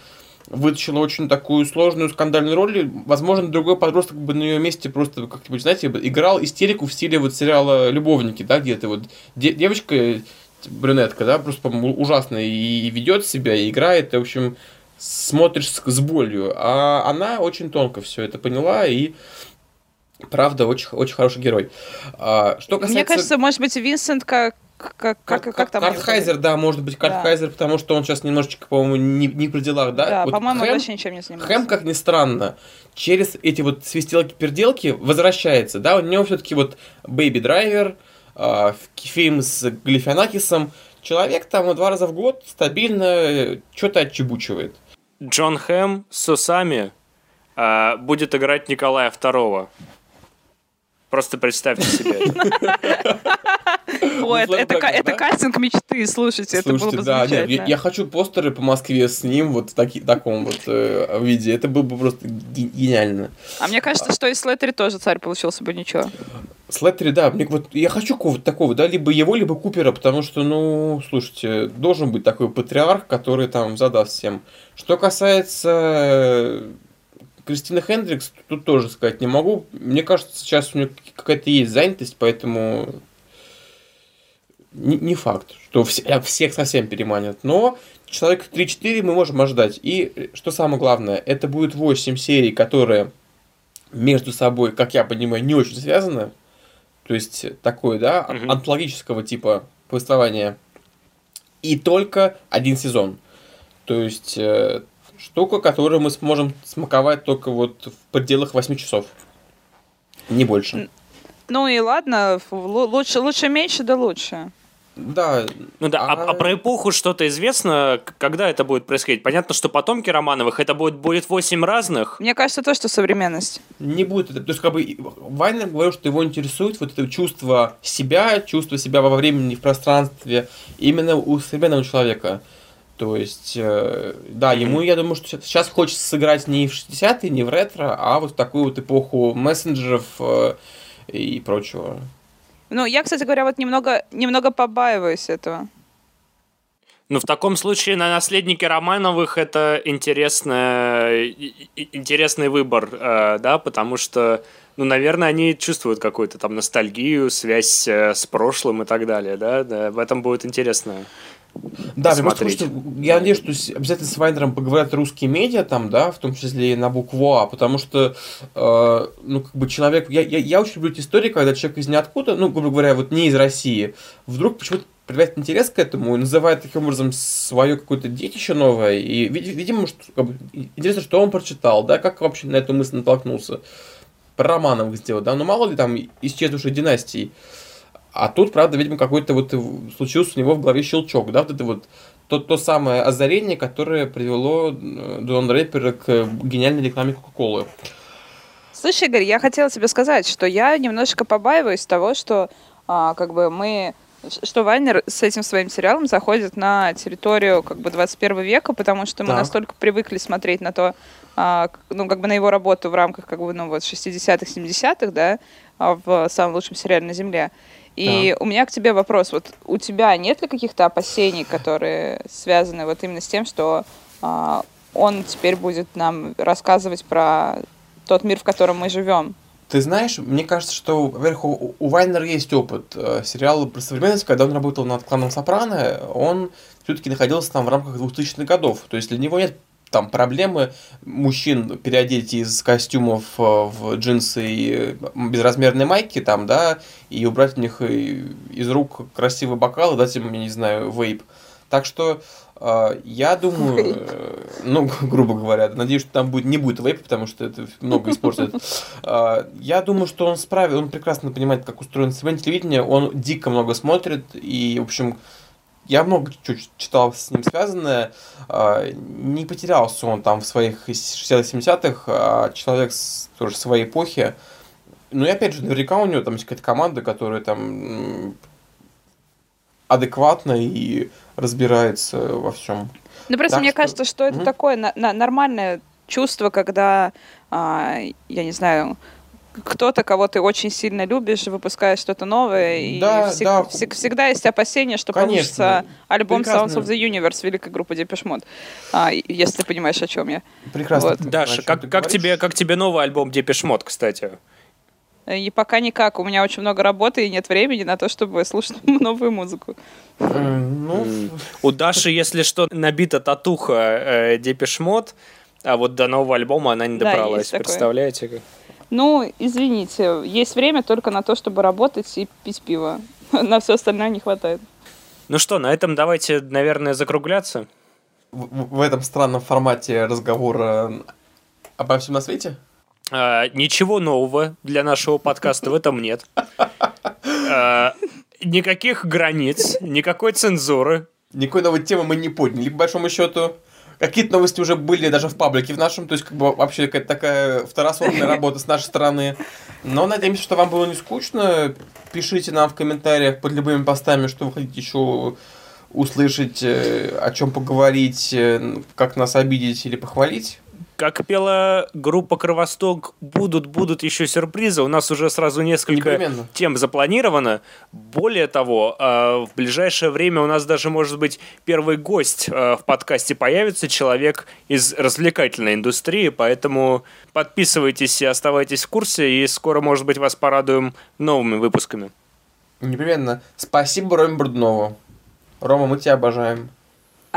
вытащила очень такую сложную скандальную роль. Возможно, другой подросток бы на ее месте просто как-нибудь, знаете, играл истерику в стиле вот сериала «Любовники», да, где то вот де- девочка, брюнетка, да, просто, по-моему, ужасно и ведет себя, и играет, и, в общем, смотришь с, с болью. А она очень тонко все это поняла, и правда, очень, очень хороший герой. А, что касается... Мне кажется, может быть, Винсент как как, как, как, как там? Картхайзер, да, может быть, Картхайзер, да. потому что он сейчас немножечко, по-моему, не, не при делах, да? Да, вот по-моему, Хэм, вообще ничем не занимается. Хэм, как ни странно, через эти вот свистелки-перделки возвращается, да, у него все-таки вот Baby Driver, э, фильм с Глифианакисом, человек там два раза в год стабильно что-то отчебучивает. Джон Хэм с усами э, будет играть Николая Второго. Просто представьте себе Ой, это кастинг мечты, слушайте, это было бы замечательно. Я хочу постеры по Москве с ним вот в таком вот э, виде. Это было бы просто гениально. А мне кажется, что и Слеттери тоже царь получился бы ничего. Слеттери, да, мне вот я хочу какого-то такого, да, либо его, либо Купера, потому что, ну, слушайте, должен быть такой патриарх, который там задаст всем. Что касается Кристина Хендрикс тут тоже сказать не могу. Мне кажется, сейчас у нее какая-то есть занятость, поэтому не, не факт, что все, э, всех совсем переманят. Но человек 3-4 мы можем ожидать. И что самое главное, это будет 8 серий, которые между собой, как я понимаю, не очень связаны. То есть такое, да, mm-hmm. антологического типа повествования. И только один сезон. То есть э, штука, которую мы сможем смаковать только вот в пределах 8 часов. Не больше. Ну и ладно, лучше, лучше меньше, да лучше. Да. Ну да, а, а, а про эпоху что-то известно, когда это будет происходить? Понятно, что потомки Романовых, это будет, будет 8 разных. Мне кажется, то, что современность. Не будет это. То есть, как бы, Вайнер говорил, что его интересует вот это чувство себя, чувство себя во времени, в пространстве, именно у современного человека. То есть, э, да, ему, я думаю, что сейчас хочется сыграть не в 60-е, не в ретро, а вот в такую вот эпоху мессенджеров э, и прочего. Ну, я, кстати говоря, вот немного, немного побаиваюсь этого. Ну, в таком случае на наследнике Романовых это интересный, интересный выбор, э, да, потому что, ну, наверное, они чувствуют какую-то там ностальгию, связь с прошлым и так далее, да, да в этом будет интересно. Да, посмотреть. Что, я надеюсь, что обязательно с Вайнером поговорят русские медиа там, да, в том числе и на букву А, потому что, э, ну, как бы человек, я, я, я очень люблю эти истории, когда человек из ниоткуда, ну, грубо говоря, вот не из России, вдруг почему-то проявляет интерес к этому и называет таким образом свое какое-то детище новое, и, видимо, что, как бы, интересно, что он прочитал, да, как вообще на эту мысль натолкнулся. Про Романовых сделать, да, ну, мало ли там исчезнувших династий. А тут, правда, видимо, какой-то вот случился у него в голове щелчок, да, вот это вот то, то самое озарение, которое привело э, Дон Рэпера к гениальной рекламе Кока-Колы. Слушай, Игорь, я хотела тебе сказать, что я немножко побаиваюсь того, что а, как бы мы что Вайнер с этим своим сериалом заходит на территорию как бы 21 века, потому что мы так. настолько привыкли смотреть на то, а, ну, как бы на его работу в рамках как бы, ну, вот 60-х, 70-х, да, а, в самом лучшем сериале на Земле. И да. у меня к тебе вопрос. Вот у тебя нет ли каких-то опасений, которые связаны вот именно с тем, что а, он теперь будет нам рассказывать про тот мир, в котором мы живем? Ты знаешь, мне кажется, что, во-первых, у, у Вайнера есть опыт э, сериала про современность, когда он работал над кланом Сопрано, он все-таки находился там в рамках 2000-х годов. То есть для него нет там проблемы мужчин переодеть из костюмов э, в джинсы и безразмерные майки там, да, и убрать у них из рук красивый бокал и дать им, я не знаю, вейп. Так что э, я думаю, э, ну, грубо говоря, надеюсь, что там будет, не будет вейпа, потому что это много испортит. Э, я думаю, что он справится, он прекрасно понимает, как устроено сегодня телевидение, он дико много смотрит, и, в общем, я много читал с ним связанное. А, не потерялся он там в своих 60-70-х, а человек с, тоже своей эпохи. Ну и опять же, наверняка у него там есть какая-то команда, которая там адекватно и разбирается во всем. Ну просто так мне что... кажется, что это mm-hmm. такое на- на- нормальное чувство, когда, а, я не знаю, кто-то, кого ты очень сильно любишь, выпускает что-то новое, да, и всег, да. Всег, всегда есть опасение, что Конечно. получится альбом Прекрасно. Sounds of the Universe великой группы Depeche Mode, а, если ты понимаешь, о чем я. Прекрасно. Вот. Даша, как, как, тебе, как тебе новый альбом Depeche Mode, кстати? И пока никак. У меня очень много работы и нет времени на то, чтобы слушать новую музыку. Э, ну... У Даши, если что, набита татуха э, Depeche Mode, а вот до нового альбома она не добралась. Да, Представляете? Как? Ну, извините, есть время только на то, чтобы работать и пить пиво. На все остальное не хватает. Ну что, на этом давайте, наверное, закругляться. В, в этом странном формате разговора обо всем на свете? А, ничего нового для нашего подкаста в этом нет. А, никаких границ, никакой цензуры. Никакой новой темы мы не подняли, по большому счету. Какие-то новости уже были даже в паблике в нашем, то есть как бы вообще какая-то такая второсортная работа с нашей стороны. Но надеемся, что вам было не скучно. Пишите нам в комментариях под любыми постами, что вы хотите еще услышать, э, о чем поговорить, э, как нас обидеть или похвалить. Как пела группа Кровосток, будут, будут еще сюрпризы. У нас уже сразу несколько Непременно. тем запланировано. Более того, э, в ближайшее время у нас даже, может быть, первый гость э, в подкасте появится, человек из развлекательной индустрии, поэтому подписывайтесь и оставайтесь в курсе, и скоро, может быть, вас порадуем новыми выпусками. Непременно. Спасибо Роме Бруднову. Рома, мы тебя обожаем.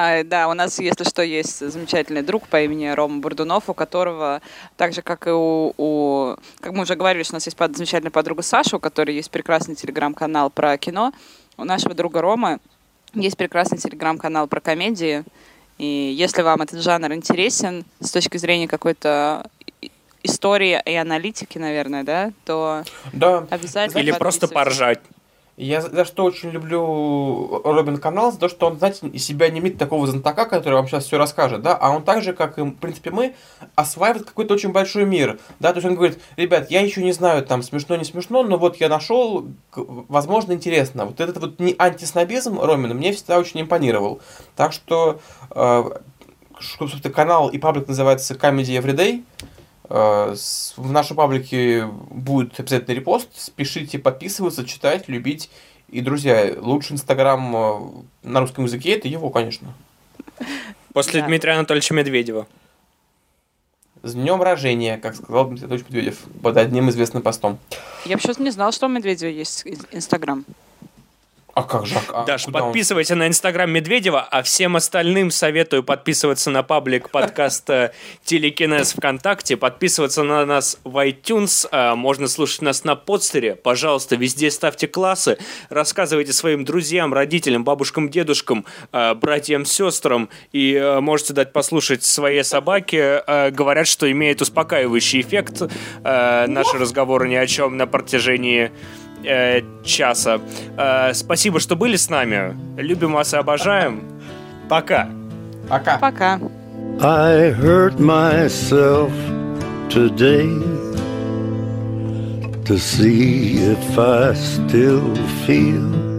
А, да, у нас, если что, есть замечательный друг по имени Рома Бурдунов, у которого, так же, как и у, у... Как мы уже говорили, что у нас есть под- замечательная подруга Саша, у которой есть прекрасный телеграм-канал про кино. У нашего друга Ромы есть прекрасный телеграм-канал про комедии. И если вам этот жанр интересен с точки зрения какой-то истории и аналитики, наверное, да, то Да. обязательно Или просто поржать. Я за что очень люблю Робин канал, за то, что он, знаете, из себя не имеет такого знатока, который вам сейчас все расскажет, да, а он так же, как и, в принципе, мы, осваивает какой-то очень большой мир, да, то есть он говорит, ребят, я еще не знаю, там, смешно, не смешно, но вот я нашел, возможно, интересно. Вот этот вот не антиснобизм Ромина мне всегда очень импонировал. Так что, э, собственно, канал и паблик называется Comedy Everyday, Э, В нашей паблике будет обязательно репост. Спешите подписываться, читать, любить. И, друзья, лучший инстаграм э, на русском языке это его, конечно. После Да. Дмитрия Анатольевича Медведева. С днем рождения, как сказал Дмитрий Анатольевич Медведев под одним известным постом. Я почему-то не знала, что у Медведева есть ин- Инстаграм. А как же? а Даш, куда он? подписывайся на инстаграм Медведева, а всем остальным советую подписываться на паблик подкаста Телекинез ВКонтакте, подписываться на нас в iTunes, а, можно слушать нас на подстере. Пожалуйста, везде ставьте классы, рассказывайте своим друзьям, родителям, бабушкам, дедушкам, а, братьям, сестрам, и а, можете дать послушать своей собаке. А, Говорят, что имеет успокаивающий эффект а, наши разговоры ни о чем на протяжении э, часа. Э, спасибо, что были с нами. Любим вас и обожаем. Пока. Пока. Пока. I hurt myself today to see if I still feel